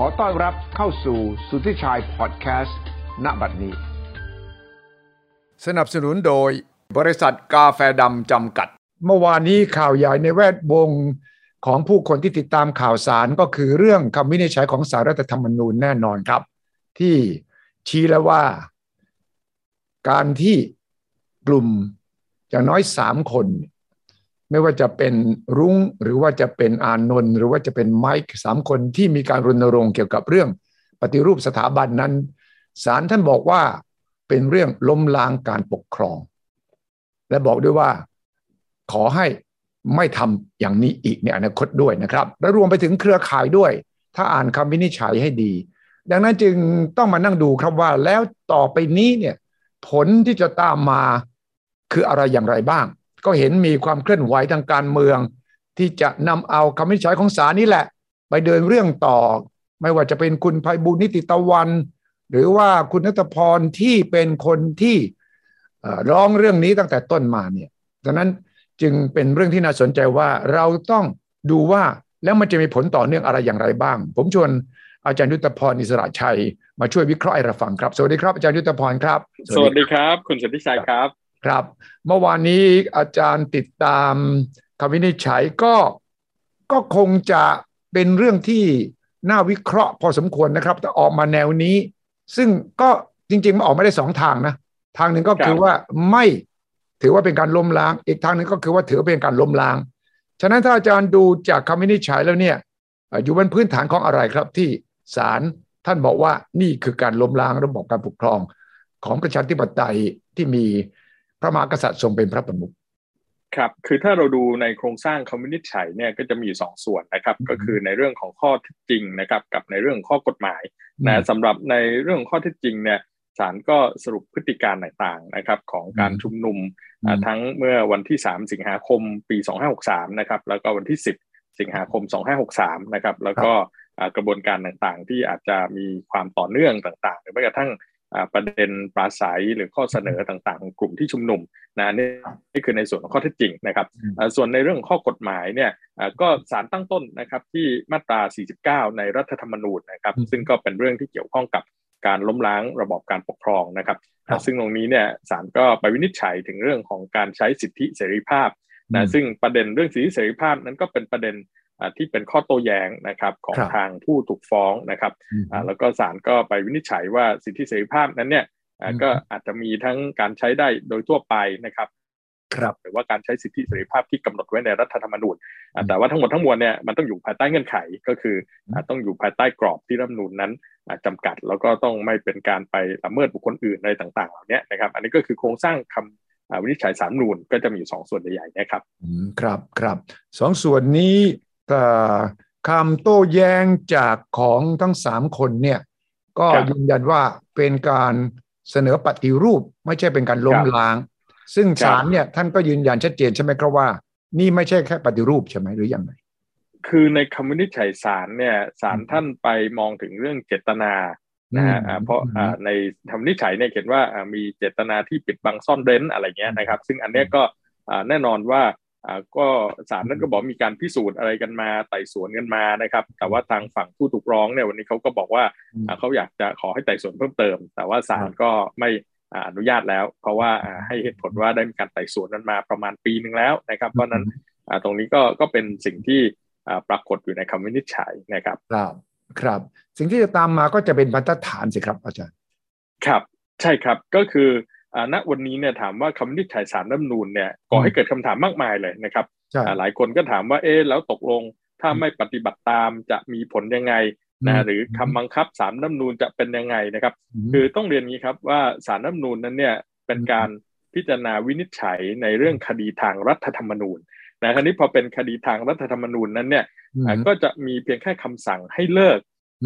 ขอต้อนรับเข้าสู่สุทธิชัยพอดแคสต์ณบัดนี้ สนับสนุนโดยบริษัทกาแฟดำจำกัด เมื่อวานนี้ข่าวใหญ่ในแวดวงของผู้คนที่ติดตามข่าวสารก็คือเรื่องคำวินิจฉัยของสารรัฐธรรมนูญแน่นอนครับ ที่ชี้แล้วว่า การที่กลุ่มอย่างน้อยสามคน ไม่ว่าจะเป็นรุ้งหรือว่าจะเป็นอานนท์หรือว่าจะเป็นไมค์สามคนที่มีการรณรงค์เกี่ยวกับเรื่อง ปฏิรูปสถาบันนั้นศาลท่านบอกว่าเป็นเรื่องล้มล้างการปกครอง และบอกด้วยว่าขอให้ไม่ทำอย่างนี้อีกในอนาคตด้วยนะครับ และรวมไปถึงเครือข่ายด้วย ถ้าอ่านคำวินิจฉัยให้ดี ดังนั้นจึงต้องมานั่งดูครับว่าแล้วต่อไปนี้เนี่ยผลที่จะตามมาคืออะไรอย่างไรบ้าง ก็เห็นมีความเคลื่อนไหวทางการเมือง ที่จะนำเอาคำวินิจฉัยของศาลนี่แหละ ไปเดินเรื่องต่อ ไม่ว่าจะเป็นคุณภัยบุญนิติตะวัน หรือว่าคุณนัทพรที่เป็นคนที่ร้องเรื่องนี้ตั้งแต่ต้นมาเนี่ยดังนั้นจึงเป็นเรื่องที่น่าสนใจว่าเราต้องดูว่าแล้วมันจะมีผลต่อเนื่องอะไรอย่างไรบ้าง ผมชวนอาจารย์ยุทธพรอิสระชัย มาช่วยวิเคราะห์ให้เราฟังครับ สวัสดีครับอาจารย์ยุทธพรครับ สวัสดีครับ คุณสุทธิชัยครับ ครับ เมื่อวานนี้อาจารย์ติดตามคำวินิจฉัยก็ก็คงจะเป็นเรื่องที่น่าวิเคราะห์พอสมควรนะครับแต่ออกมาแนวนี้ ซึ่งก็จริง ๆ มันออกมาได้สองทางนะ ทางหนึ่งก็คือว่าไม่ถือว่าเป็นการล้มล้าง อีกทางหนึ่งก็คือว่าถือเป็นการล้มล้าง ฉะนั้นถ้าอาจารย์ดูจากคำวินิจฉัยแล้วเนี่ยอยู่บนพื้นฐานของอะไรครับที่ศาลท่านบอกว่านี่คือการล้มล้างระบบการปกครองของประชาธิปไตยที่มี พระมหากษัตริย์ทรงเป็นพระประมุขครับ คือถ้าเราดูในโครงสร้างคำวินิจฉัยเนี่ยก็จะมีสองส่วนนะครับ ก็คือในเรื่องของข้อเท็จจริงนะครับ กับในเรื่องข้อกฎหมายนะสำหรับในเรื่องข้อเท็จจริงเนี่ยศาลก็สรุปพฤติการต่างๆนะครับของการชุมนุมทั้งเมื่อวันที่ 3 สิงหาคมปี 2563 นะครับ แล้วก็วันที่ 10 สิงหาคม 2563 นะครับ แล้วก็กระบวนการต่างๆ ที่อาจจะมีความต่อเนื่องต่างๆ หรือแม้กระทั่ง ประเด็นปราศัยหรือข้อเสนอต่างๆของกลุ่มที่ชุมนุมนะนี่นี่คือในส่วนของข้อเท็จจริงนะครับส่วนในเรื่องข้อกฎหมายเนี่ยก็สารตั้งต้นนะครับที่มาตรา 49 ในรัฐธรรมนูญนะครับ ซึ่งก็เป็นเรื่องที่เกี่ยวข้องกับการล้มล้างระบอบการปกครองนะครับ ซึ่งตรงนี้เนี่ยศาลก็ไปวินิจฉัยถึงเรื่องของการใช้สิทธิเสรีภาพนะซึ่งประเด็นเรื่องสิทธิเสรีภาพนั้นก็เป็นประเด็น ที่เป็นข้อโต้แย้งนะครับของทางผู้ถูกฟ้องนะครับแล้วก็ศาลก็ไปวินิจฉัยว่าสิทธิเสรีภาพนั้นเนี่ยก็อาจจะมีทั้งการใช้ได้โดยทั่วไปนะครับครับหรือว่าการใช้สิทธิเสรีภาพที่กำหนดไว้ในรัฐธรรมนูญแต่ว่าทั้งหมดทั้งมวลเนี่ยมันต้องอยู่ภายใต้เงื่อนไขก็คือต้องอยู่ภายใต้กรอบที่รัฐธรรมนูญนั้นจำกัดแล้วก็ต้องไม่เป็นการไปละเมิดบุคคลอื่นอะไรต่างๆเหล่านี้นะครับ อันนี้ก็คือโครงสร้างคำวินิจฉัยสามนูนก็จะมีสองส่วนใหญ่ๆนะครับครับครับสองส่วนนี้ คำโต้แย้งจากของทั้งสามคนเนี่ยก็ยืนยันว่าเป็นการเสนอปฏิรูปไม่ใช่เป็นการล้มล้าง ซึ่งศาลเนี่ยท่านก็ยืนยันชัดเจนใช่ไหมครับว่า นี่ไม่ใช่แค่ปฏิรูปใช่ไหมหรือยังไงคือในคำวินิจฉัยศาลเนี่ยศาลท่านไปมองถึงเรื่องเจตนานะฮะเพราะในคำวินิจฉัยเนี่ยเขียนว่ามีเจตนาที่ปิดบังซ่อนเร้นอะไรเงี้ยนะครับ ซึ่งอันนี้ก็แน่นอนว่า ก็ศาลนั้นก็บอกมีการพิสูจน์อะไรกันมาไต่สวนกันมานะครับ แต่ว่าทางฝั่งผู้ถูกร้องเนี่ยวันนี้เขาก็บอกว่าเขาอยากจะขอให้ไต่สวนเพิ่มเติม แต่ว่าศาลก็ไม่อนุญาตแล้ว เพราะว่าให้เหตุผลว่าได้มีการไต่สวนนั้นมาประมาณปีหนึ่งแล้วนะครับ เพราะนั้นตรงนี้ก็ก็เป็นสิ่งที่ปรากฏอยู่ในคำวินิจฉัยนะครับครับครับ สิ่งที่จะตามมาก็จะเป็นบรรทัดฐานสิครับอาจารย์ ครับใช่ครับก็คือ ณวันนี้เนี่ยถามว่าคำวินิจฉัยสารรัฐนูนเนี่ยก่อให้เกิดคำถามมากมายเลยนะครับหลายคนก็ถามว่าเอ๊แล้วตกลงถ้าไม่ปฏิบัติตามจะมีผลยังไงนะหรือคำบังคับสารรัฐนูนจะเป็นยังไงนะครับ คือต้องเรียนงี้ครับว่าสารรัฐนูนนั้นเนี่ยเป็นการพิจารณาวินิจฉัยในเรื่องคดีทางรัฐธรรมนูญนะคราวนี้พอเป็นคดีทางรัฐธรรมนูญนั้นเนี่ยก็จะมีเพียงแค่คำสั่งให้เลิก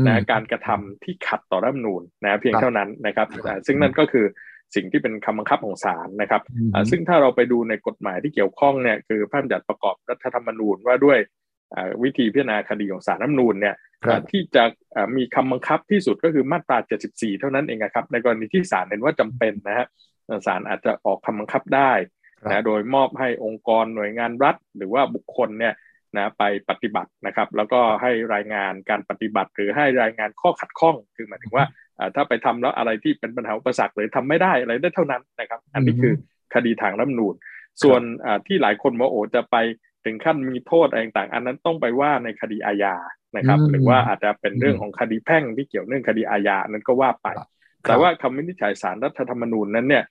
นะการกระทำที่ขัดต่อรัฐธรรมนูญนะเพียงเท่านั้นนะครับ ซึ่งนั่นก็คือ สิ่งที่เป็นคำบังคับของศาลนะครับซึ่งถ้าเราไปดูในกฎหมายที่เกี่ยวข้องเนี่ยคือพระบัญญัติประกอบรัฐธรรมนูญว่าด้วยวิธีพิจารณาคดีของศาลรัฐธรรมนูญเนี่ยที่จะมีคำบังคับที่สุดก็คือมาตรา 74 เท่านั้นเองครับ ในกรณีที่ศาลเห็นว่าจำเป็นนะฮะศาลอาจจะออกคำบังคับได้นะโดยมอบให้องค์กรหน่วยงานรัฐ หรือว่าบุคคลเนี่ยนะไปปฏิบัตินะครับ แล้วก็ให้รายงานการปฏิบัติ หรือให้รายงานข้อขัดข้อง คือหมายถึงว่า ถ้าไปทำแล้วอะไรที่เป็นปัญหาอุปสรรคหรือทำไม่ได้อะไรได้เท่านั้นนะครับ อันนี้คือคดีทางรัฐนูนส่วนที่หลายคนว่าโอ้จะไปถึงขั้นมีโทษอะไรต่างอันนั้นต้องไปว่าในคดีอาญานะครับ หรือว่าอาจจะเป็นเรื่องของคดีแพ่งที่เกี่ยวเนื่องคดีอาญานั้นก็ว่าไป แต่ว่าคำวินิจฉัยสารรัฐธรรมนูญนั้นเนี่ย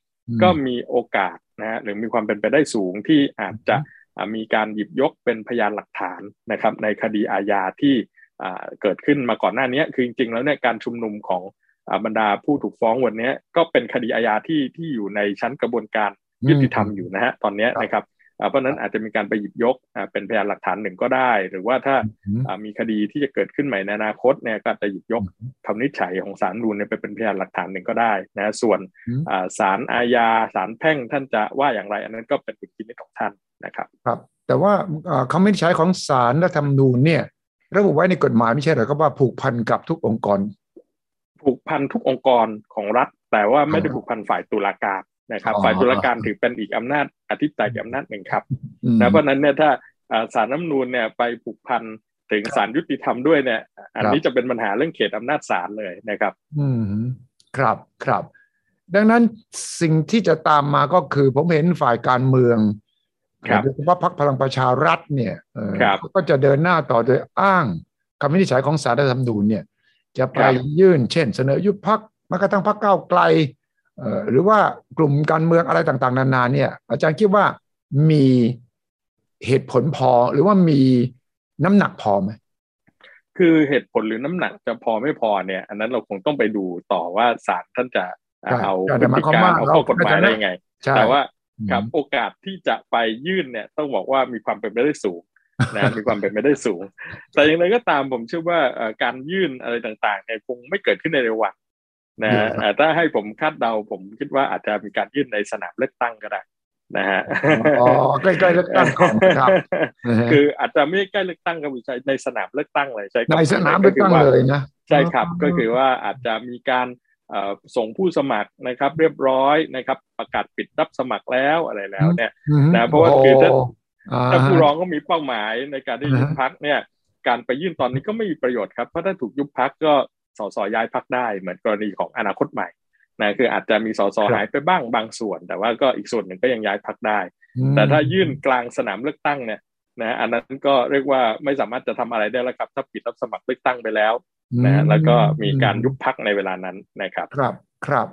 ก็มีโอกาสนะฮะหรือมีความเป็นไปได้สูงที่อาจจะมีการหยิบยกเป็นพยานหลักฐานนะครับ ในคดีอาญาที่เกิดขึ้นมาก่อนหน้านี้คือจริงๆแล้วเนี่ยการชุมนุมของ บรรดาผู้ถูกฟ้องวันนี้ก็เป็นคดีอาญาที่ที่อยู่ในชั้นกระบวนการยุติธรรมอยู่นะฮะตอนนี้นะครับเพราะนั้นอาจจะมีการไปหยิบยกเป็นพยานหลักฐานหนึ่งก็ได้ หรือว่าถ้ามีคดีที่จะเกิดขึ้นใหม่ในอนาคตเนี่ยก็จะหยิบยกคำนิจฉัยของศาลรูนไปเป็นพยานหลักฐานหนึ่งก็ได้นะส่วนศาลอาญาศาลแพ่งท่านจะว่าอย่างไร อันนั้นก็เป็นดุลพินิจของท่านนะครับครับ แต่ว่าคำวินิจฉัยของศาลรัฐธรรมนูญเนี่ยระบุไว้ในกฎหมายไม่ใช่หรอครับว่าผูกพันกับทุกองค์กร ผูกพันทุกองค์กรของรัฐ แต่ว่าไม่ได้ผูกพันฝ่ายตุลาการนะครับ ฝ่ายตุลาการถือเป็นอีกอำนาจอธิปไตยอำนาจหนึ่งครับนะเพราะนั้นเนี่ยถ้าศาลน้ำนูนเนี่ยไปผูกพันถึงศาลยุติธรรมด้วยเนี่ยอันนี้จะเป็นปัญหาเรื่องเขตอำนาจศาลเลยนะครับ อืมครับครับ ดังนั้นสิ่งที่จะตามมาก็คือผมเห็นฝ่ายการเมืองโดยเฉพาะพรรคพลังประชารัฐเนี่ยก็จะเดินหน้าต่อโดยอ้างคำวินิจฉัยของศาลรัฐธรรมนูญเนี่ย จะไปยื่นเช่น เสนอยุบพักมากระทั่งพักเก้าไกลหรือว่ากลุ่มการเมืองอะไรต่างๆ นานาเนี่ย อาจารย์คิดว่ามีเหตุผลพอหรือว่ามีน้ำหนักพอไหมคือเหตุผลหรือน้ำหนักจะพอไม่พอเนี่ย อันนั้นเราคงต้องไปดูต่อว่าศาลท่านจะเอาพฤติการเอาข้อกฎหมายได้ไงแต่ว่าครับโอกาสที่จะไปยื่นเนี่ยต้องบอกว่ามีความเป็นไปได้สูง นะมีความเป็นไปได้สูง แต่อย่างไรก็ตามผมเชื่อว่าการยื่นอะไรต่างๆเนี่ยคงไม่เกิดขึ้นในเร็ววันนะฮะถ้าให้ผมคาดเดาผมคิดว่าอาจจะมีการยื่นในสนามเลือกตั้งก็ได้นะฮะอ๋อใกล้ๆเลือกตั้งก่อนครับ คืออาจจะไม่ใกล้เลือกตั้งกับใช้ในสนามเลือกตั้งเลยใช่ในสนามเลือกตั้งเลยนะใช่ครับก็คือว่าอาจจะมีการส่งผู้สมัครนะครับ เรียบร้อยนะครับ ประกาศปิดรับสมัครแล้วอะไรแล้วเนี่ยนะเพราะว่าคือถ้า ถ้าผู้ร้องก็มีเป้าหมายในการที่ยุบพักเนี่ย การไปยื่นตอนนี้ก็ไม่มีประโยชน์ครับเพราะถ้าถูกยุบพักก็สสย้ายพักได้เหมือนกรณีของอนาคตใหม่นะคืออาจจะมีสสหายไปบ้างบางส่วน แต่ว่าก็อีกส่วนหนึ่งก็ยังย้ายพักได้ แต่ถ้ายื่นกลางสนามเลือกตั้งเนี่ยนะอันนั้นก็เรียกว่าไม่สามารถจะทำอะไรได้แล้วครับ ถ้าปิดรับสมัครเลือกตั้งไปแล้วนะแล้วก็มีการยุบพักในเวลานั้นนะครับ ครับครับ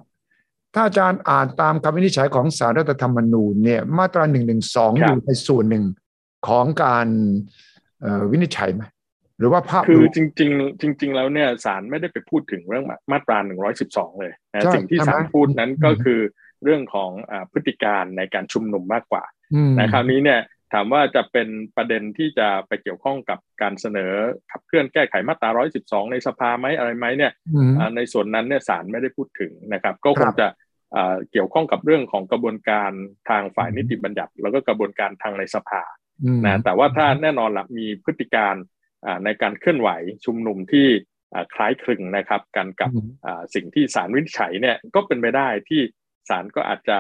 ถ้าอาจารย์อ่านตามคำวินิจฉัยของสารรัฐธรรมนูญเนี่ยมาตราหนึ่งหนึ่งสองอยู่ในส่วนหนึ่งของการวินิจฉัยไหมหรือว่าภาพคือจริง ๆ จริง ๆ แล้วเนี่ยศาลไม่ได้ไปพูดถึงเรื่องมาตราหนึ่งร้อยสิบสองเลยนะสิ่งที่ศาลพูดนั้นก็คือเรื่องของพฤติการในการชุมนุมมากกว่านะคราวนี้เนี่ย ถามว่าจะเป็นประเด็นที่จะไปเกี่ยวข้องกับการเสนอขับเคลื่อนแก้ไขมาตรา 112 ในสภาไหมอะไรไหมเนี่ยในส่วนนั้นเนี่ยศาลไม่ได้พูดถึงนะครับ ก็คงจะเกี่ยวข้องกับเรื่องของกระบวนการทางฝ่ายนิติบัญญัติ แล้วก็กระบวนการทางในสภานะแต่ว่าถ้าแน่นอนละมีพฤติการในการเคลื่อนไหวชุมนุมที่คล้ายคลึงนะครับกันกับสิ่งที่ศาลวินิจฉัยเนี่ยก็เป็นไปได้ที่ศาลก็อาจจะ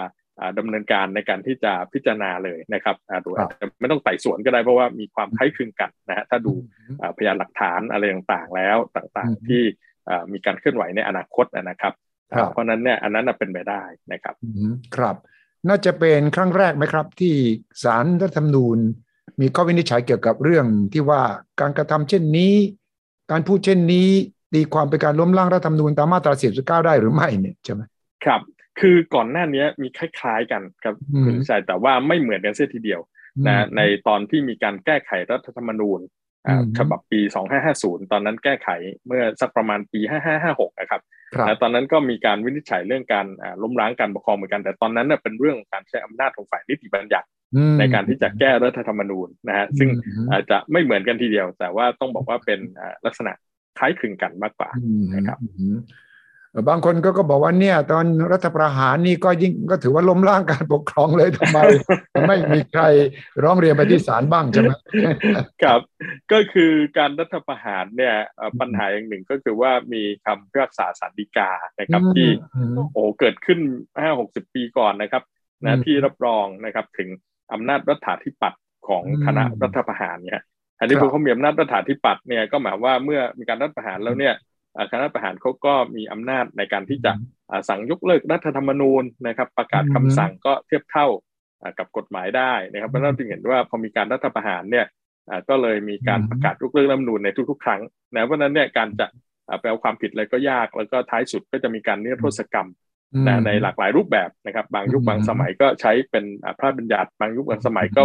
ดำเนินการในการที่จะพิจารณาเลยนะครับดูอาจจะไม่ต้องไต่สวนก็ได้เพราะว่ามีความคล้ายคลึงกันนะฮะถ้าดูพยานหลักฐานอะไรต่างๆ แล้วต่างๆที่มีการเคลื่อนไหวในอนาคตนะครับ เพราะนั้นเนี่ยอันนั้นเป็นไปได้นะครับครับ น่าจะเป็นครั้งแรกไหมครับ ที่ศาลรัฐธรรมนูญ มีข้อวินิจฉัยเกี่ยวกับเรื่องที่ว่าการกระทำเช่นนี้ การพูดเช่นนี้ตีความเป็นการล้มล้างรัฐธรรมนูญตามมาตราสิบเก้าได้หรือไม่เนี่ยใช่ไหมครับ คือก่อนหน้านี้มีคล้ายๆกันครับคุณชัยแต่ว่าไม่เหมือนกันเสียทีเดียวนะในตอนที่มีการแก้ไขรัฐธรรมนูญฉบับปี 2550 ตอนนั้นแก้ไขเมื่อสักประมาณปี 5556 นะครับแต่ตอนนั้นก็มีการวินิจฉัยเรื่องการล้มล้างการปกครองเหมือนกัน แต่ตอนนั้นเป็นเรื่องการใช้อำนาจของฝ่ายนิติบัญญัติในการที่จะแก้รัฐธรรมนูญนะฮะซึ่งอาจจะไม่เหมือนกันทีเดียว แต่ว่าต้องบอกว่าเป็นลักษณะคล้ายคลึงกันมากกว่านะครับ บางคนก็ก็บอกว่าเนี่ย ตอนรัฐประหารนี่ก็ยิ่งก็ถือว่าล้มล้างการปกครองเลยทำไม ไม่มีใครร้องเรียนไปที่ศาลบ้างใช่ไหมครับ ก็คือการรัฐประหารเนี่ยปัญหาอย่างหนึ่งก็คือว่ามีคำพิพากษาสารดีกานะครับ ที่โอ้เกิดขึ้นห้าหกสิบปีก่อนนะครับนะที่รับรองนะครับ ถึงอำนาจรัฐาธิปัตย์ของคณะรัฐประหารเนี่ยอันนี้พอเขามีอำนาจประธานที่ปัดเนี่ยก็หมายว่าเมื่อมีการรัฐประหารแล้วเนี่ย คณะประหารเขาก็มีอำนาจในการที่จะสั่งยกเลิกรัฐธรรมนูญนะครับ ประกาศคำสั่งก็เทียบเท่ากับกฎหมายได้นะครับเพราะนั่นจึงเห็นว่าพอมีการรัฐประหารเนี่ยก็เลยมีการประกาศยกเลิกรัฐธรรมนูญในทุก ๆ ครั้งนะเพราะนั้นเนี่ยการจะแปลความผิดอะไรก็ยาก แล้วก็ท้ายสุดก็จะมีการนิรโทษกรรมนะในหลากหลายรูปแบบนะครับ บางยุคบางสมัยก็ใช้เป็นพระราชบัญญัติ บางยุคบางสมัยก็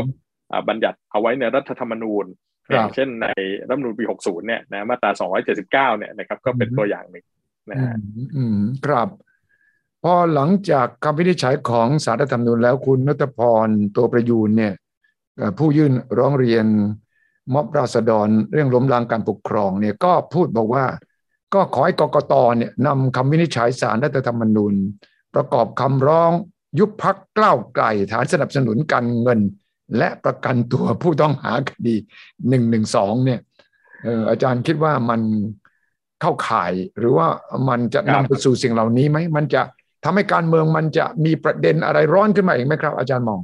บัญญัติเอาไว้ในรัฐธรรมนูญ อย่างเช่นในรัฐมนูลปี60เนี่ยนะมาตรา279เนี่ยนะครับก็เป็นตัวอย่างหนึ่งนะฮะอืมครับพอหลังจากคำวินิจฉัยของสารรัฐธรรมนูญแล้วคุณนัตพรตัวประยูนเนี่ยผู้ยื่นร้องเรียนม็อบราษฎรเรื่องล้มล้างการปกครองเนี่ยก็พูดบอกว่า ก็ขอให้กกตเนี่ยนำคำวินิจฉัยสารรัฐธรรมนูญ ประกอบคำร้องยุบพักกล้าวไกลฐานสนับสนุนการเงิน และประกันตัวผู้ต้องหาคดีหนึ่งหนึ่งสองเนี่ยอาจารย์คิดว่ามันเข้าข่ายหรือว่ามันจะนำไปสู่สิ่งเหล่านี้ไหมมันจะทำให้การเมืองมันจะมีประเด็นอะไรร้อนขึ้นมาอีกไหมครับ อาจารย์มอง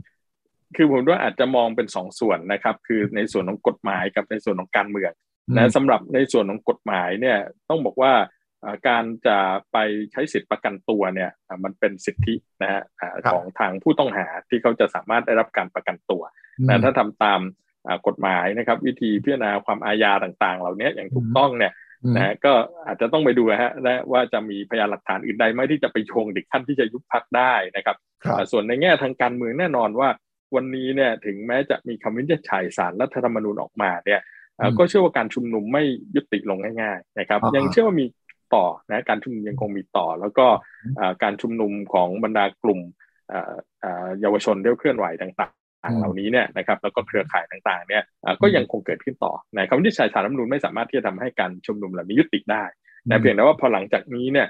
คือผมว่าอาจจะมองเป็นสองส่วนนะครับ คือในส่วนของกฎหมายกับในส่วนของการเมืองนะสำหรับในส่วนของกฎหมายเนี่ยต้องบอกว่า การจะไปใช้สิทธิประกันตัวเนี่ยมันเป็นสิทธินะฮะของทางผู้ต้องหาที่เขาจะสามารถได้รับการประกันตัวนะถ้าทำตามกฎหมายนะครับ วิธีพิจารณาความอาญาต่างๆ เหล่านี้อย่างถูกต้องเนี่ยนะก็อาจจะต้องไปดูฮะว่าจะมีพยานหลักฐานอื่นใดไหมที่จะไปโยงเด็กขั้นที่จะยุบพักได้นะครับ ส่วนในแง่ทางการเมืองแน่นอนว่าวันนี้เนี่ยถึงแม้จะมีคำวินิจฉัยสารรัฐธรรมนูญออกมาเนี่ยก็เชื่อว่าการชุมนุมไม่ยุติลงง่ายๆนะครับ ยังเชื่อว่ามี ต่อนะการชุมนุมยังคงมีต่อ แล้วก็การชุมนุมของบรรดากลุ่มเยาวชนเรี่ยวเคลื่อนไหวต่างๆเหล่านี้เนี่ยนะครับแล้วก็เครือข่ายต่างๆเนี่ยก็ยังคงเกิดขึ้นต่อในคำวินิจฉัยสารรัฐมนูลไม่สามารถที่จะทำให้การชุมนุมเหล่านี้ยุติได้นะเพียงแต่ว่าพอหลังจากนี้เนี่ย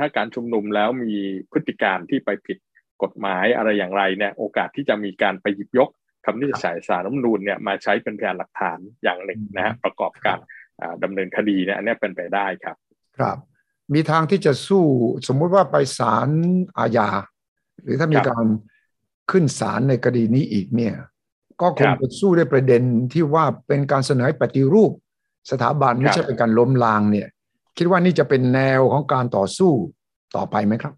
ถ้าการชุมนุมแล้วมีพฤติการที่ไปผิดกฎหมายอะไรอย่างไรเนี่ยโอกาสที่จะมีการไปหยิบยกคำวินิจฉัยสารรัฐมนูลเนี่ยมาใช้เป็นพยานหลักฐานอย่างหนึ่งนะฮะประกอบการดำเนินคดีเนี่ยอันนี้เป็นไปได้ครับ ครับ มีทางที่จะสู้สมมุติว่าไปศาลอาญา หรือถ้ามีการขึ้นศาลในคดีนี้อีกเนี่ย ก็คงจะสู้ได้ประเด็นที่ว่าเป็นการเสนอปฏิรูปสถาบันไม่ใช่เป็นการล้มล้างเนี่ย คิดว่านี่จะเป็นแนวของการต่อสู้ต่อไปไหมครับ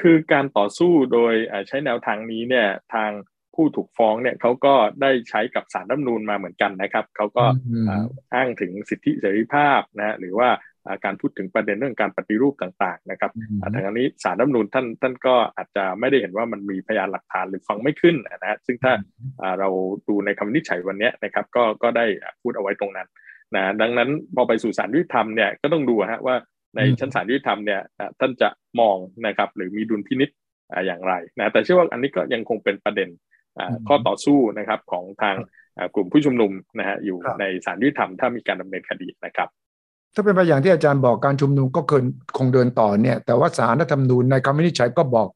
คือการต่อสู้โดยใช้แนวทางนี้เนี่ยทางผู้ถูกฟ้องเนี่ยเขาก็ได้ใช้กับสารรัฐมนูลมาเหมือนกันนะครับเขาก็อ้างถึงสิทธิเสรีภาพนะหรือว่า การพูดถึงประเด็นเรื่องการปฏิรูปต่างๆนะครับทางนี้สารรัฐมนูลท่านท่านก็อาจจะไม่ได้เห็นว่ามันมีพยานหลักฐานหรือฟังไม่ขึ้นนะฮะซึ่งถ้าเราดูในคำนิจฉัยวันนี้นะครับก็ก็ได้พูดเอาไว้ตรงนั้นนะดังนั้นพอไปสู่ศาลยุติธรรมเนี่ยก็ต้องดูฮะว่าในชั้นศาลยุติธรรมเนี่ยท่านจะมองนะครับหรือมีดุลพินิษอย่างไรนะแต่เชื่อว่าอันนี้ก็ยังคงเป็นประเด็นข้อต่อสู้นะครับของทางกลุ่มผู้ชุมนุมนะฮะอยู่ในศาลยุติธรรมถ้ามีการดำเนินคดีนะครับ ถ้าเป็นไปอย่างที่อาจารย์บอกการชุมนุมก็เกินคงเดินต่อเนี่ย แต่ว่าสารรัฐธรรมนูญในคำวินิจฉัยก็บอก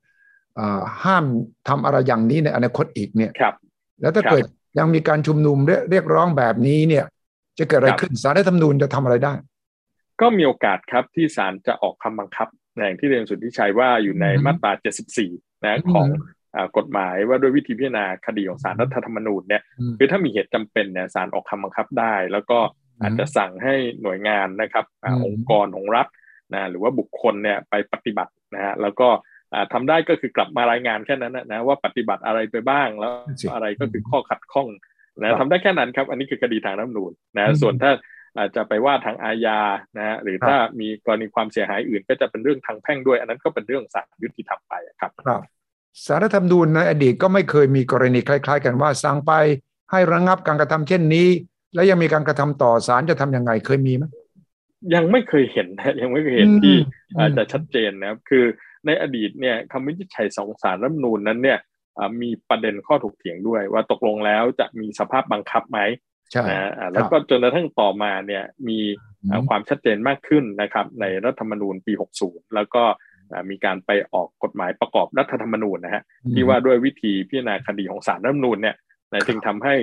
ห้ามทำอะไรอย่างนี้ในอนาคตอีกเนี่ยครับ แล้วถ้าเกิดยังมีการชุมนุมเรียกร้องแบบนี้เนี่ย จะเกิดอะไรขึ้นสารรัฐธรรมนูญจะทำอะไรได้ ก็มีโอกาสครับที่ศาลจะออกคำบังคับอย่างที่เรียนสุดที่ชัยว่าอยู่ในมาตรา 74 นะของกฎหมายว่าด้วยวิธีพิจารณาคดีของสารรัฐธรรมนูญเนี่ยคือถ้ามีเหตุจำเป็นเนี่ยสารออกคำบังคับได้ แล้วก็ อาจจะสั่งให้หน่วยงานนะครับองค์กรของรัฐนะหรือว่าบุคคลเนี่ยไปปฏิบัตินะฮะแล้วก็ทำได้ก็คือกลับมารายงานแค่นั้นนะว่าปฏิบัติอะไรไปบ้างแล้วอะไรก็คือข้อขัดข้องนะทำได้แค่นั้นครับ อันนี้คือคดีทางรัฐมนูญนะส่วนถ้าอาจจะไปว่าทางอาญานะฮะหรือถ้ามีกรณีความเสียหายอื่น ก็จะเป็นเรื่องทางแพ่งด้วย อันนั้นก็เป็นเรื่องศาลยุติธรรมไปครับครับสารธรรมนูญในอดีตก็ไม่เคยมีกรณีคล้าย ๆ กันว่าสั่งไปให้ระงงับการกระทำเช่นนี้ แล้วยังมีการกระทำต่อศาลจะทํำยังไงเคยมีไหมยังไม่เคยเห็นนะยังไม่เคยเห็นที่อาจจะชัดเจนนะครับคือในอดีตเนี่ยคำวินิจฉัยสองสารรัฐมนูญนั้นเนี่ยมีประเด็นข้อถกเถียงด้วย ว่าตกลงแล้วจะมีสภาพบังคับไหมใช่แล้วก็จนกระทั่งต่อมาเนี่ยมีความชัดเจนมากขึ้นนะครับในรัฐธรรมนูญปี 60 แล้วก็มีการไปออกกฎหมายประกอบรัฐธรรมนูญนะฮะที่ว่าด้วยวิธีพิจารณาคดีของศาลรัฐธรรมนูญเนี่ยจึงทำให้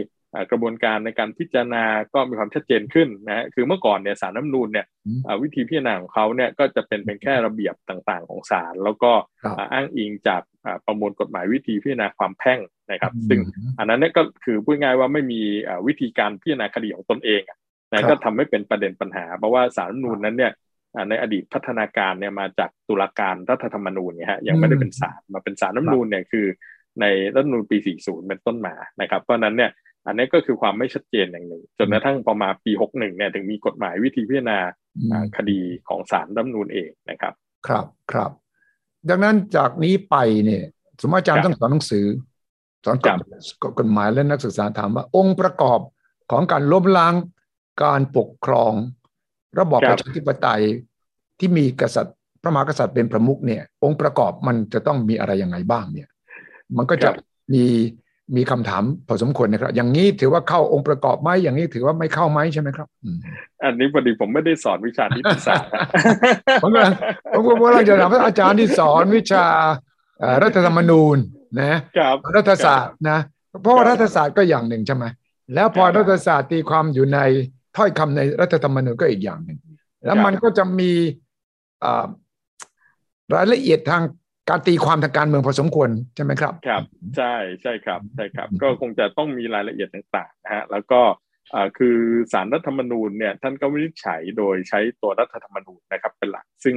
กระบวนการในการพิจารณาก็มีความชัดเจนขึ้นนะฮะคือเมื่อก่อนเนี่ยสารน้ำนูนเนี่ยวิธีพิจารณาของเขาเนี่ยก็จะเป็นเป็นแค่ระเบียบต่างๆ ของศาลแล้วก็อ้างอิงจากประมวลกฎหมายวิธีพิจารณาความแพ่งนะครับ ซึ่งอันนั้นเนี่ยก็คือพูดง่ายว่าไม่มีวิธีการพิจารณาคดีของตนเองนะก็ทำให้เป็นประเด็นปัญหา เพราะว่าสารน้ำนูนนั้นเนี่ยในอดีตพัฒนาการเนี่ยมาจากตุลาการรัฐธรรมนูญเนี่ยฮะยังไม่ได้เป็นศาลมาเป็นศาลน้ำนูนเนี่ยคือในรัฐธรรมนูญปี 40 เป็นต้นมานะครับ เพราะนั้นเนี่ย อันนี้ก็คือความไม่ชัดเจนอย่างหนึ่งจนกระทั่งประมาณปี 61เนี่ยถึงมีกฎหมายวิธีพิจารณาคดีของศาลรัฐธรรมนูญเองนะครับ ครับครับ ดังนั้นจากนี้ไปเนี่ย สมมติอาจารย์ต้องสอนหนังสือ สอนกฎหมายและนักศึกษาถามว่า องค์ประกอบของการล้มล้างการปกครอง ระบอบประชาธิปไตยที่มีกษัตริย์พระมหากษัตริย์เป็นประมุขเนี่ย องค์ประกอบมันจะต้องมีอะไรยังไงบ้างเนี่ย มันก็จะมี มีคำถามพอสมควรนะครับ อย่างนี้ถือว่าเข้าองค์ประกอบไหมอย่างนี้ถือว่าไม่เข้าไหมใช่ไหมครับอันนี้พอดีผมไม่ได้สอนวิชานิติศาสตร์ผมกำลังผมกำลังจะถามอาจารย์ที่สอนวิชารัฐธรรมนูญนะรัฐศาสตร์นะเพราะว่ารัฐศาสตร์ก็อย่างหนึ่งใช่ไหมแล้วพอรัฐศาสตร์ตีความอยู่ในถ้อยคำในรัฐธรรมนูญก็อีกอย่างหนึ่งแล้วมันก็จะมีรายละเอียดทาง การตีความทางการเมืองพอสมควรใช่ไหมครับ ครับ ใช่ใช่ครับใช่ครับ ก็คงจะต้องมีรายละเอียดต่างๆนะฮะแล้วก็คือสารรัฐธรรมนูญเนี่ยท่านก็วินิจฉัยโดยใช้ตัวรัฐธรรมนูญนะครับเป็นหลัก ซึ่ง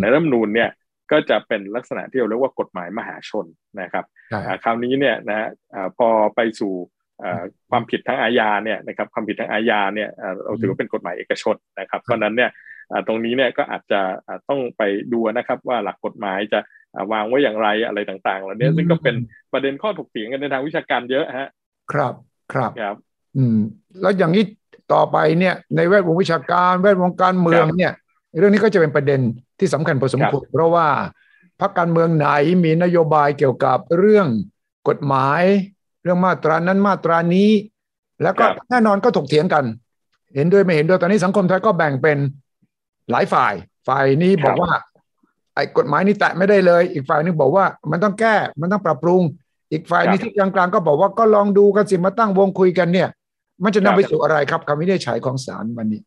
ในรัฐธรรมนูญเนี่ยก็จะเป็นลักษณะที่เราเรียกว่ากฎหมายมหาชนนะครับคราวนี้เนี่ยนะพอไปสู่ความผิดทางอาญาเนี่ยนะครับความผิดทางอาญาเนี่ยเราถือว่าเป็นกฎหมายเอกชนนะครับเพราะนั้นเนี่ยตรงนี้เนี่ยก็อาจจะต้องไปดูนะครับว่าหลักกฎหมายจะ วางไว้อย่างไรอะไรต่างๆเหล่านี้ซึ่งก็เป็นประเด็นข้อถกเถียงกันในทางวิชาการเยอะฮะ ครับครับครับ อืม แล้วอย่างนี้ต่อไปเนี่ยในแวดวงวิชาการแวดวงการเมืองเนี่ย เรื่องนี้ก็จะเป็นประเด็นที่สำคัญพอสมควรเพราะว่าพรรคการเมืองไหนมีนโยบายเกี่ยวกับเรื่องกฎหมาย เรื่องมาตรานั้นมาตรานี้ แล้วก็แน่นอนก็ถกเถียงกัน เห็นด้วยไม่เห็นด้วยตอนนี้สังคมไทยก็แบ่งเป็นหลายฝ่าย ฝ่ายนี้บอกว่า ไอ้กฎหมายนี้แตะไม่ได้เลย อีกฝ่ายนึงบอกว่ามันต้องแก้มันต้องปรับปรุง อีกฝ่ายนี้ที่กลางๆก็บอกว่าก็ลองดูกันสิมาตั้งวงคุยกันเนี่ย มันจะนำไปสู่อะไรครับคำวินิจฉัยของศาลวันนี้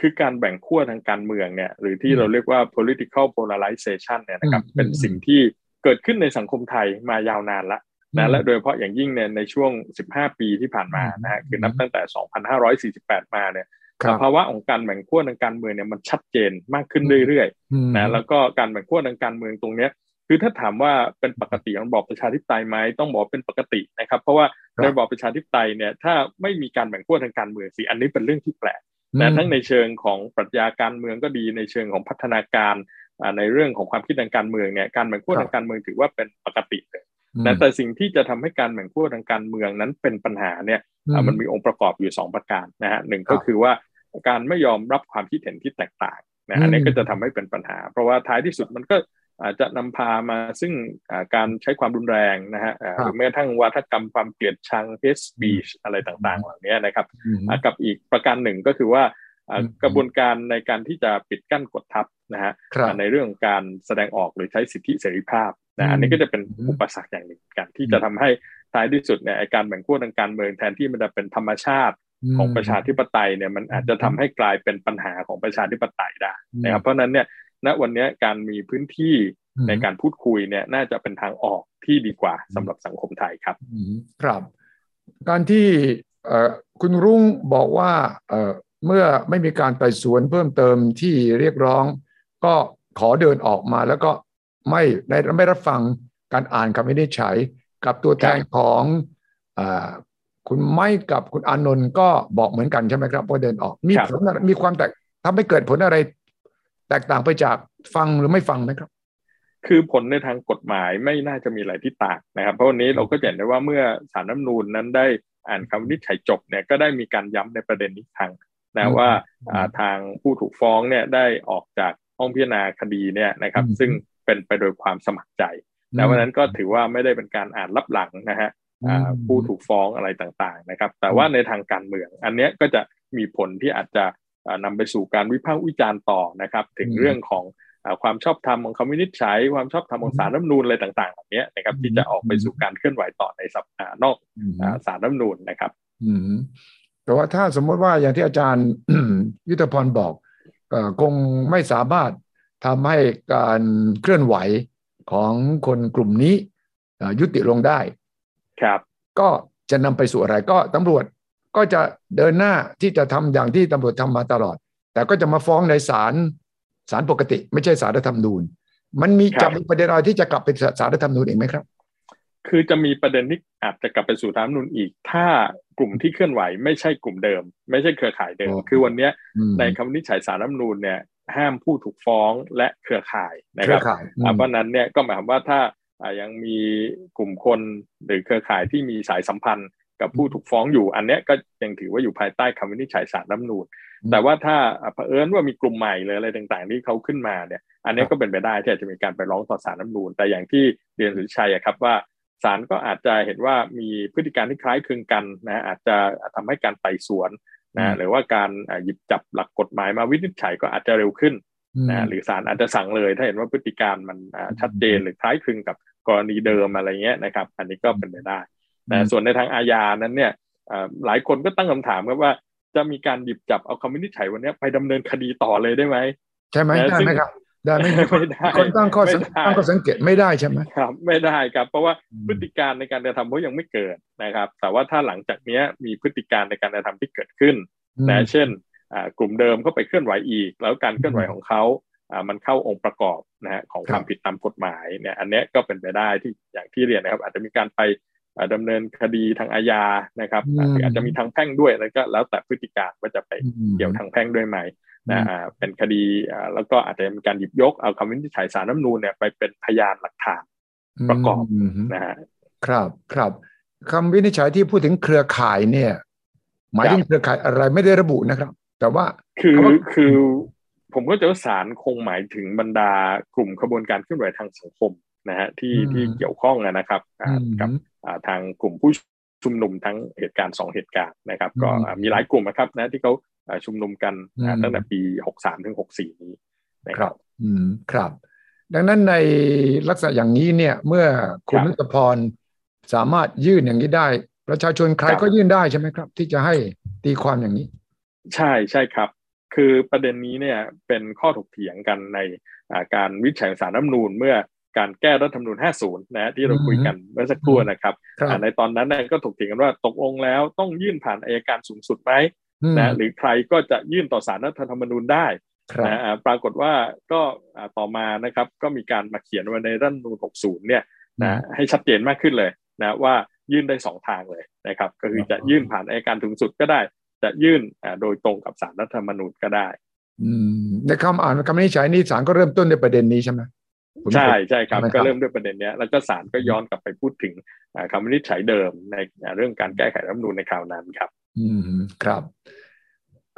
คือการแบ่งขั้วทางการเมืองเนี่ย หรือที่เราเรียกว่า political polarization เนี่ยนะครับเป็นสิ่งที่เกิดขึ้นในสังคมไทยมายาวนานละนะและโดยเฉพาะอย่างยิ่งเนี่ยในช่วง 15 ปีที่ผ่านมานะฮะคือนับตั้งแต่ 2548 มาเนี่ย ภาวะของการแบ่งขั้วทางการเมืองเนี่ยมันชัดเจนมากขึ้นเรื่อยๆนะแล้วก็การแบ่งขั้วทางการเมืองตรงเนี้ยคือถ้าถามว่าเป็นปกติของระบอบประชาธิปไตยไหมต้องบอกเป็นปกตินะครับ เพราะว่าในระบอบประชาธิปไตยเนี่ยถ้าไม่มีการแบ่งขั้วทางการเมืองสิอันนี้เป็นเรื่องที่แปลกนะทั้งในเชิงของปรัชญาการเมืองก็ดีในเชิงของพัฒนาการในเรื่องของความคิดทางการเมืองเนี่ยการแบ่งขั้วทางการเมืองถือว่าเป็นปกติเลย แต่สิ่งที่จะทำให้การแบ่งขั้วทางการเมืองนั้นเป็นปัญหาเนี่ยมันมีองค์ประกอบอยู่ 2 ประการนะฮะหนึ่งก็คือว่าการไม่ยอมรับความคิดเห็นที่แตกต่างนะอันนี้ก็จะทำให้เป็นปัญหา เพราะว่าท้ายที่สุดมันก็อาจจะนำพามาซึ่งการใช้ความรุนแรงนะฮะหรือแม้ทั้งวัฒกรรมความเกลียดชัง hate speech อะไรต่างๆ เหล่านี้นะครับกับอีกประการหนึ่งก็คือว่ากระบวนการในการที่จะปิดกั้นกดทับนะฮะในเรื่องการแสดงออกหรือใช้สิทธิเสรีภาพ นะอันนี้ก็จะเป็นอุปสรรคอย่างหนึ่งกัน ที่จะทำให้ท้ายที่สุดเนี่ยการแบ่งขั้วทางการเมืองแทนที่มันจะเป็นธรรมชาติของประชาธิปไตยเนี่ยมันอาจจะทำให้กลายเป็นปัญหาของประชาธิปไตยได้นะครับเพราะนั้นเนี่ยณวันนี้การมีพื้นที่ในการพูดคุยเนี่ยน่าจะเป็นทางออกที่ดีกว่าสำหรับสังคมไทยครับครับ การที่คุณรุ่งบอกว่าเมื่อไม่มีการไต่สวนเพิ่มเติมที่เรียกร้อง ก็ขอเดินออกมาแล้วก็ ไม่ไม่รับฟังการอ่านคำวินิจฉัย กับตัวแทนของคุณไม้กับคุณอานนท์ก็บอกเหมือนกันใช่ไหมครับว่าเดินออก มีผลมีความแตกทำให้เกิดผลอะไร แตกต่างไปจากฟังหรือไม่ฟังไหมครับ คือผลในทางกฎหมายไม่น่าจะมีอะไรที่ต่างนะครับ เพราะวันนี้เราก็เห็นได้ว่าเมื่อสารน้ำนูนนั้นได้อ่านคำวินิจฉัยจบเนี่ยก็ได้มีการย้ำในประเด็นนี้ทางนะว่าทางผู้ถูกฟ้องเนี่ยได้ออกจากห้องพิจารณาคดีเนี่ยนะครับ ซึ่ง เป็นไปโดยความสมัครใจแล้ววันนั้นก็ถือว่าไม่ได้เป็นการอ่านรับหลังนะฮะผู้ถูกฟ้องอะไรต่างๆนะครับ แต่ว่าในทางการเมือง อันนี้ก็จะมีผลที่อาจจะนำไปสู่การวิพากษ์วิจารณ์ต่อนะครับ ถึงเรื่องของความชอบธรรมของคำวินิจฉัยความชอบธรรมของสารรัฐนูนอะไรต่างๆเหล่านี้นะครับ ที่จะออกไปสู่การเคลื่อนไหวต่อในสัปดาห์นอกสารรัฐนูนนะครับอืมแต่ว่าถ้าสมมติว่าอย่างที่อาจารย์ยุทธพรบอกเอ่อคงไม่สามารถ ทำให้การเคลื่อนไหวของคนกลุ่มนี้เอ่อยุติลงได้ครับ ก็จะนำไปสู่อะไรก็ตำรวจก็จะเดินหน้าที่จะทำอย่างที่ตำรวจทำมาตลอด แต่ก็จะมาฟ้องในศาลศาลปกติ ไม่ใช่ศาลรัฐธรรมนูญ มันมีครับจะมีประเด็นอะไรที่จะกลับไปศาลรัฐธรรมนูญอีกไหมครับ คือจะมีประเด็นที่อาจจะกลับไปสู่รัฐธรรมนูญอีก ถ้ากลุ่มที่เคลื่อนไหวไม่ใช่กลุ่มเดิม ไม่ใช่เครือข่ายเดิมอ๋อคือวันเนี้ยอืมในคำวินิจฉัยสารรัฐธรรมนูญเนี่ย ห้ามผู้ถูกฟ้องและเครือข่ายนะเคครืรัอบข่ายอืมอ่าเพราะฉะนั้นเนี่ยก็หมายความว่าถ้าอ่ายังมีกลุ่มคนหรือเครือข่ายที่มีสายสัมพันธ์กับผู้ถูกฟ้องอยู่อันเนี้ยก็ยังถือว่าอยู่ภายใต้คำวินิจฉัยสารรัฐธรรมนูญแต่ว่าถ้าอ่าเผอิญว่ามีกลุ่มใหม่เลยอะไรต่างๆที่เขาขึ้นมาเนี่ย อันเนี้ยก็เป็นไปได้ที่อาจจะมีการไปร้องต่อสารรัฐธรรมนูญแต่อย่างที่เรียนสุทธิชัยอะครับว่าศาลก็อาจจะเห็นว่ามีพฤติการที่คล้ายคลึงกันนะอาจจะทำให้การไต่สวนอืม นะหรือว่าการอ่าหยิบจับหลักกฎหมายมาวินิจฉัยก็อาจจะเร็วขึ้นมนะหรือศาลอาจจะสั่งเลยถ้าเห็นว่าพฤติการมันอ่าชัดเจนหรือคล้ายคลึงกับกรณีเดิมอะไรเงี้ยนะครับ อันนี้ก็เป็นไปได้แต่ส่วนในทางอาญานั้นเนี่ยอ่าหลายคนก็ตั้งคำถามครับว่าจะมีการหยิบจับเอาคำวินิจฉัยวันเนี้ยไปดำเนินคดีต่อเลยได้ไหมใช่ไหมนะได้ซึ่งไหมครับ ได้ไหมมีคนไม่ได้คนตั้งข้อสังไม่ได้ตั้งข้อสังเกตไม่ได้ใช่ไหมครับ ไม่ได้ครับ เพราะว่าอืมพฤติการในการกระทำเขายังไม่เกิดนะครับ แต่ว่าถ้าหลังจากเนี้ยมีพฤติการในการกระทำที่เกิดขึ้นนะเช่นอ่ากลุ่มเดิมก็ไปเคลื่อนไหวอีก แล้วการเคลื่อนไหวของเขาอ่ามันเข้าองค์ประกอบนะฮะของความผิดตามกฎหมายเนี่ยอันเนี้ยก็เป็นไปได้ที่อย่างที่เรียนนะครับ อาจจะมีการไปอ่าดำเนินคดีทางอาญานะครับอ่าหรืออาจจะมีทางแพ่งด้วยแล้วก็แล้วแต่พฤติการว่าจะไปอืมเกี่ยวทางแพ่งด้วยไหม นะอ่าเป็นคดีอ่าแล้วก็อาจจะมีการหยิบยกเอาคำวินิจฉัยสารรัฐธรรมนูญเนี่ยไปเป็นพยานหลักฐานประกอบมนะฮะครับครับคำวินิจฉัยที่พูดถึงเครือข่ายเนี่ย หมายถึงเครือข่ายอะไรไม่ได้ระบุนะครับ แต่ว่าคือเพราะว่าคือผมก็จะว่าศาลคงหมายถึงบรรดากลุ่มขบวนการเคลื่อนไหวทางสังคมนะฮะที่อืมที่เกี่ยวข้องอะนะครับอ่าอืมกับอ่าทางกลุ่มผู้ ชุมนุมทั้งเหตุการณ์สองเหตุการณ์นะครับ ก็อืมอ่ามีหลายกลุ่มนะครับนะที่เขาอ่าชุมนุมกันอ่าอืมตั้งแต่ปีหกสามถึงหกสี่นี้นะคครัรับบอืมครับ ดังนั้นในลักษณะอย่างนี้เนี่ย เมื่อคุณครับนุตพรสามารถยื่นอย่างนี้ได้ ประชาชนใครครับก็ยื่นได้ใช่ไหมครับ ที่จะให้ตีความอย่างนี้ ใช่ใช่ครับ คือประเด็นนี้เนี่ยเป็นข้อถกเถียงกันในอ่าการวิจัยสารรัฐธรรมนูญเมื่อ การแก้รัฐธรรมนูญ 50 นะที่เราคุยกันเมื่อสักครู่นะครับครับอ่าในตอนนั้นเนี่ยก็ถกเถียงกันว่าตกลงแล้วต้องยื่นผ่านอายการสูงสุดไหมอืมนะหรือใครก็จะยื่นต่อสารรัฐธรรมนูญได้ครับนะอ่าปรากฏว่าก็อ่าต่อมานะครับก็มีการมาเขียนไว้ในรัฐธรรมนูญ 60 เนี่ยนะให้ชัดเจนมากขึ้นเลยนะว่ายื่นได้สองทางเลยนะครับก็คือจะยื่นผ่านอายการสูงสุดก็ได้ จะยื่นอ่าโดยตรงกับสารรัฐธรรมนูญก็ได้อืมในคำอ่านคำวินิจฉัยนี้ศาลก็เริ่มต้นในประเด็นนี้ใช่ไหมผม ใช่ใช่ครับใช่ไหมครับก็เริ่มด้วยประเด็นเนี้ยแล้วก็ศาลก็ย้อนกลับไปพูดถึงอ่าคำวินิจฉัยเดิมในอ่าเรื่องการแก้ไขรัฐธรรมนูญในคราวนั้นครับ อืมครับ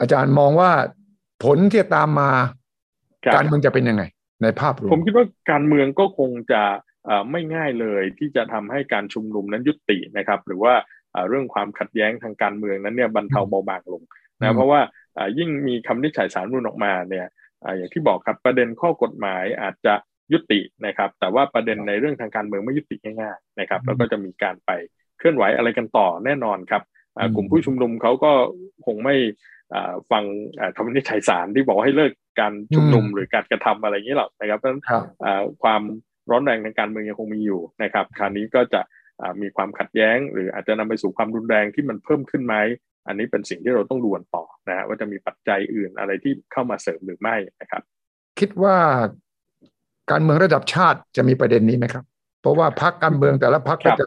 อาจารย์มองว่าผลที่จะตามมาครับการเมืองจะเป็นยังไง ในภาพรวผมมคิดว่าการเมืองก็คงจะเอ่อไม่ง่ายเลยที่จะทำให้การชุมนุมนั้นยุตินะครับ หรือว่าเอ่อเรื่องความขัดแย้งทางการเมืองนั้นเนี่ยบรรเทาเบาบางลงอืนะมเพราะว่าเอ่อยิ่งมีคำวินิจฉัยสารรัฐธรรมนูญออกมาเนี่ยเอ่ออย่างที่บอกครับประเด็นข้อกฎหมายอาจจะ ยุตินะครับ แต่ว่าประเด็นในเรื่องทางการเมืองไม่ยุติง่ายๆนะครับแล้วก็จะมีการไปเคลื่อนไหวอะไรกันต่อแน่นอนครับอ่ากลุ่มผู้ชุมนุมเขาก็คงไม่อ่าฟังอ่าคำวินิจฉัยสารที่บอกว่าให้เลิกการชุมนุมหรือการกระทำอะไรอย่างนี้หรอกนะครับเพราะฉะนั้นครับอ่าความร้อนแรงทางการเมืองยังคงมีอยู่นะครับ คราวนี้ก็จะอ่ามีความขัดแย้ง หรืออาจจะนำไปสู่ความรุนแรงที่มันเพิ่มขึ้นไหมอันนี้เป็นสิ่งที่เราต้องดูกันต่อนะฮะว่าจะมีปัจจัยอื่นอะไรที่เข้ามาเสริมหรือไม่นะครับ คิดว่า การเมืองระดับชาติจะมีประเด็นนี้ไหมครับ เพราะว่าพรรคการเมืองแต่ละพรรคคก็รับจะ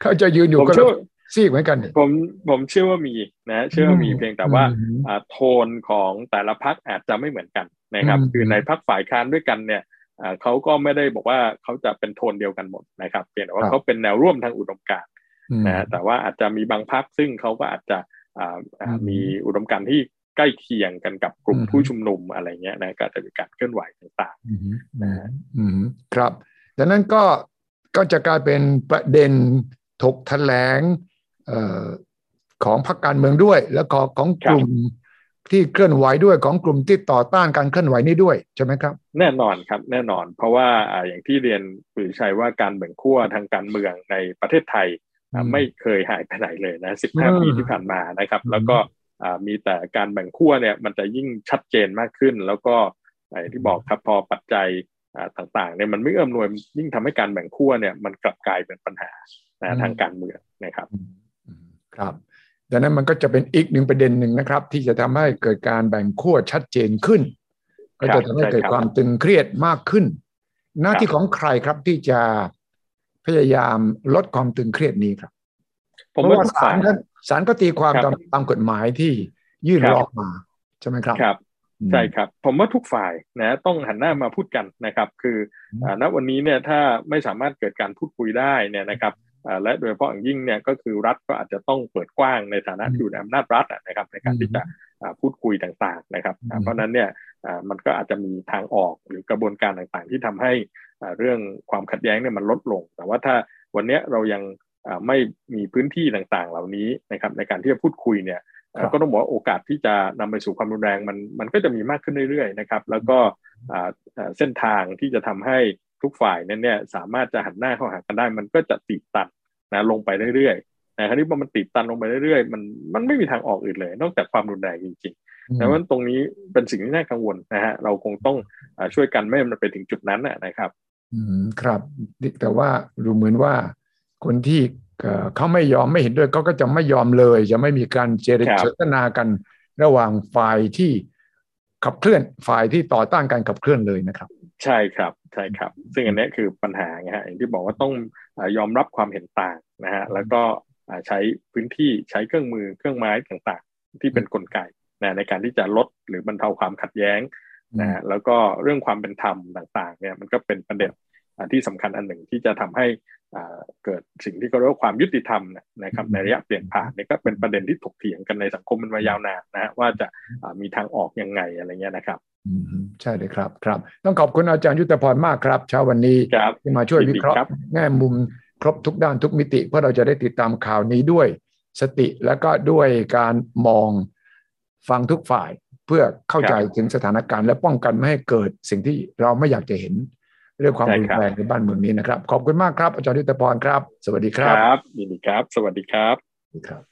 เขาจะยืนอยู่ผมก็เชื่อว่าซีกเหมือนกันนี่ผมผมเชื่อว่ามีนะเชื่อว่ามีอืมเพียงแต่ว่าอืมอ่าโทนของแต่ละพักอาจจะไม่เหมือนกันนะครับอืมคือในพักฝ่ายค้านด้วยกันเนี่ยอ่าเขาก็ไม่ได้บอกว่าเขาจะเป็นโทนเดียวกันหมดนะครับเพียงแต่ว่าเขาเป็นแนวร่วมทางอุดมการณ์อืมนะฮะแต่ว่าอาจจะมีบางพักซึ่งเขาก็อาจจะอ่าอ่าอืมมีอุดมการณ์ที่ ใกล้เคียงกันกับกลุ่มอืมผู้ชุมนุมอะไรเงี้ยนะก็อาจจะมีการเคลื่อนไหวต่างอืมนะฮะอืมครับดังนั้นก็ก็จะกลายเป็นประเด็นถกแถลงเอ่อของพรรคการเมืองด้วย แล้วก็ของกลุ่มที่เคลื่อนไหวด้วยของกลุ่มที่ต่อต้านการเคลื่อนไหวนี้ด้วยใช่ไหมครับๆแน่นอนครับแน่นอน เพราะว่าอ่าอย่างที่เรียนคุณชัยว่าการแบ่งขั้วทางการเมืองในประเทศไทยไม่เคยหายไปไหนเลยนะ 15 ปีที่ผ่านมานะครับ แล้วก็ มีแต่การแบ่งขั้วเนี่ยมันจะยิ่งชัดเจนมากขึ้น แล้วก็อย่างที่บอกครับพอปัจจัยต่างๆเนี่ยมันไม่เอื้อมหน่วยยิ่งทำให้การแบ่งขั้วเนี่ยมันกลับกลายเป็นปัญหาทางการเมืองนะครับครับดังนั้นมันก็จะเป็นอีกหนึ่งประเด็นหนึ่งนะครับ ที่จะทำให้เกิดการแบ่งขั้วชัดเจนขึ้น ก็จะทำให้เกิดความตึงเครียดมากขึ้น หน้าที่ของใครครับที่จะพยายามลดความตึงเครียดนี้ครับ ผมว่าศาลก็ ศาลก็ตีความตามตามกฎหมายที่ยื่นร้องมาใช่ไหมครับครับใช่ครับ ผมว่าทุกฝ่ายนะต้องหันหน้ามาพูดกันนะครับ คือณวันนี้เนี่ยถ้าไม่สามารถเกิดการพูดคุยได้เนี่ยนะครับและโดยเฉพาะอย่างยิ่งเนี่ยก็คือรัฐก็อาจจะต้องเปิดกว้างในฐานะที่อยู่ในอำนาจรัฐนะครับในการที่จะพูดคุยต่างๆนะครับ เพราะนั้นเนี่ยมันก็อาจจะมีทางออกหรือกระบวนการต่างๆ ที่ทำให้เรื่องความขัดแย้งเนี่ยมันลดลง แต่ว่าถ้าวันนี้เรายัง ไม่มีพื้นที่ต่างๆ เหล่านี้นะครับในการที่จะพูดคุยเนี่ยก็ต้องบอกว่าโอกาสที่จะนำไปสู่ความรุนแรงมันมันก็จะมีมากขึ้นเรื่อยๆนะครับแล้วก็เส้นทางที่จะทำให้ทุกฝ่ายนั้นเนี่ยสามารถจะหันหน้าเข้าหากันได้ มันก็จะติดตันนะลงไปเรื่อยๆนะครับที่พอมันติดตันลงไปเรื่อยๆมันมันไม่มีทางออกอื่นเลย นอกจากความรุนแรงจริงๆดังนั้นตรงนี้เป็นสิ่งที่น่ากังวลนะฮะเราคงต้องช่วยกันไม่ให้มันไปถึงจุดนั้นนะครับ อืมครับ แต่ว่าดูเหมือนว่า คนที่เขาไม่ยอมไม่เห็นด้วยเขาก็จะไม่ยอมเลย จะไม่มีการเจรจากันระหว่างฝ่ายที่ขับเคลื่อนฝ่ายที่ต่อต้านการขับเคลื่อนเลยนะครับ ใช่ครับใช่ครับ ซึ่งอันนี้คือปัญหาไงฮะอย่างที่บอกว่าต้องยอมรับความเห็นต่างนะฮะแล้วก็ใช้พื้นที่ใช้เครื่องมือเครื่องไม้ต่างๆ ที่เป็นนกลไกนะในการที่จะลดหรือบรรเทาความขัดแย้งนะแล้วก็เรื่องความเป็นธรรมต่างๆเนี่ยมันก็เป็นประเด็น ที่สำคัญอันหนึ่งที่จะทำให้เกิดสิ่งที่เขาเรียกว่าความยุติธรรมนะครับในระยะเปลี่ยนผ่านนี่ก็เป็นประเด็นที่ถกเถียงกันในสังคมมันมายาวนานนะฮะว่าจะมีทางออกยังไงอะไรเงี้ยนะครับใช่เลยครับครับ ต้องขอบคุณอาจารย์ยุทธพรมากครับ เช้าวันนี้ที่มาช่วยวิเคราะห์แง่มุมครบทุกด้านทุกมิติ เพื่อเราจะได้ติดตามข่าวนี้ด้วยสติแล้วก็ด้วยการมองฟังทุกฝ่ายเพื่อเข้าใจถึงสถานการณ์และป้องกันไม่ให้เกิดสิ่งที่เราไม่อยากจะเห็น เรื่องความรุนแรงในบ้านเมืองนี้นะครับ ขอบคุณมากครับอาจารย์ยุทธพรครับ สวัสดีครับครับยินดีครับ สวัสดีครับครับ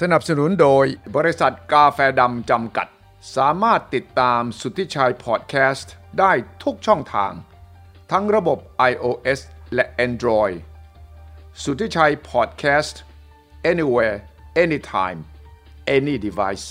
สนับสนุนโดยบริษัทกาแฟดำจำกัด สามารถติดตามสุทธิชัยพอดแคสต์ได้ทุกช่องทาง ทั้งระบบ iOS และ Android สุทธิชัยพอดแคสต์ anywhere anytime any device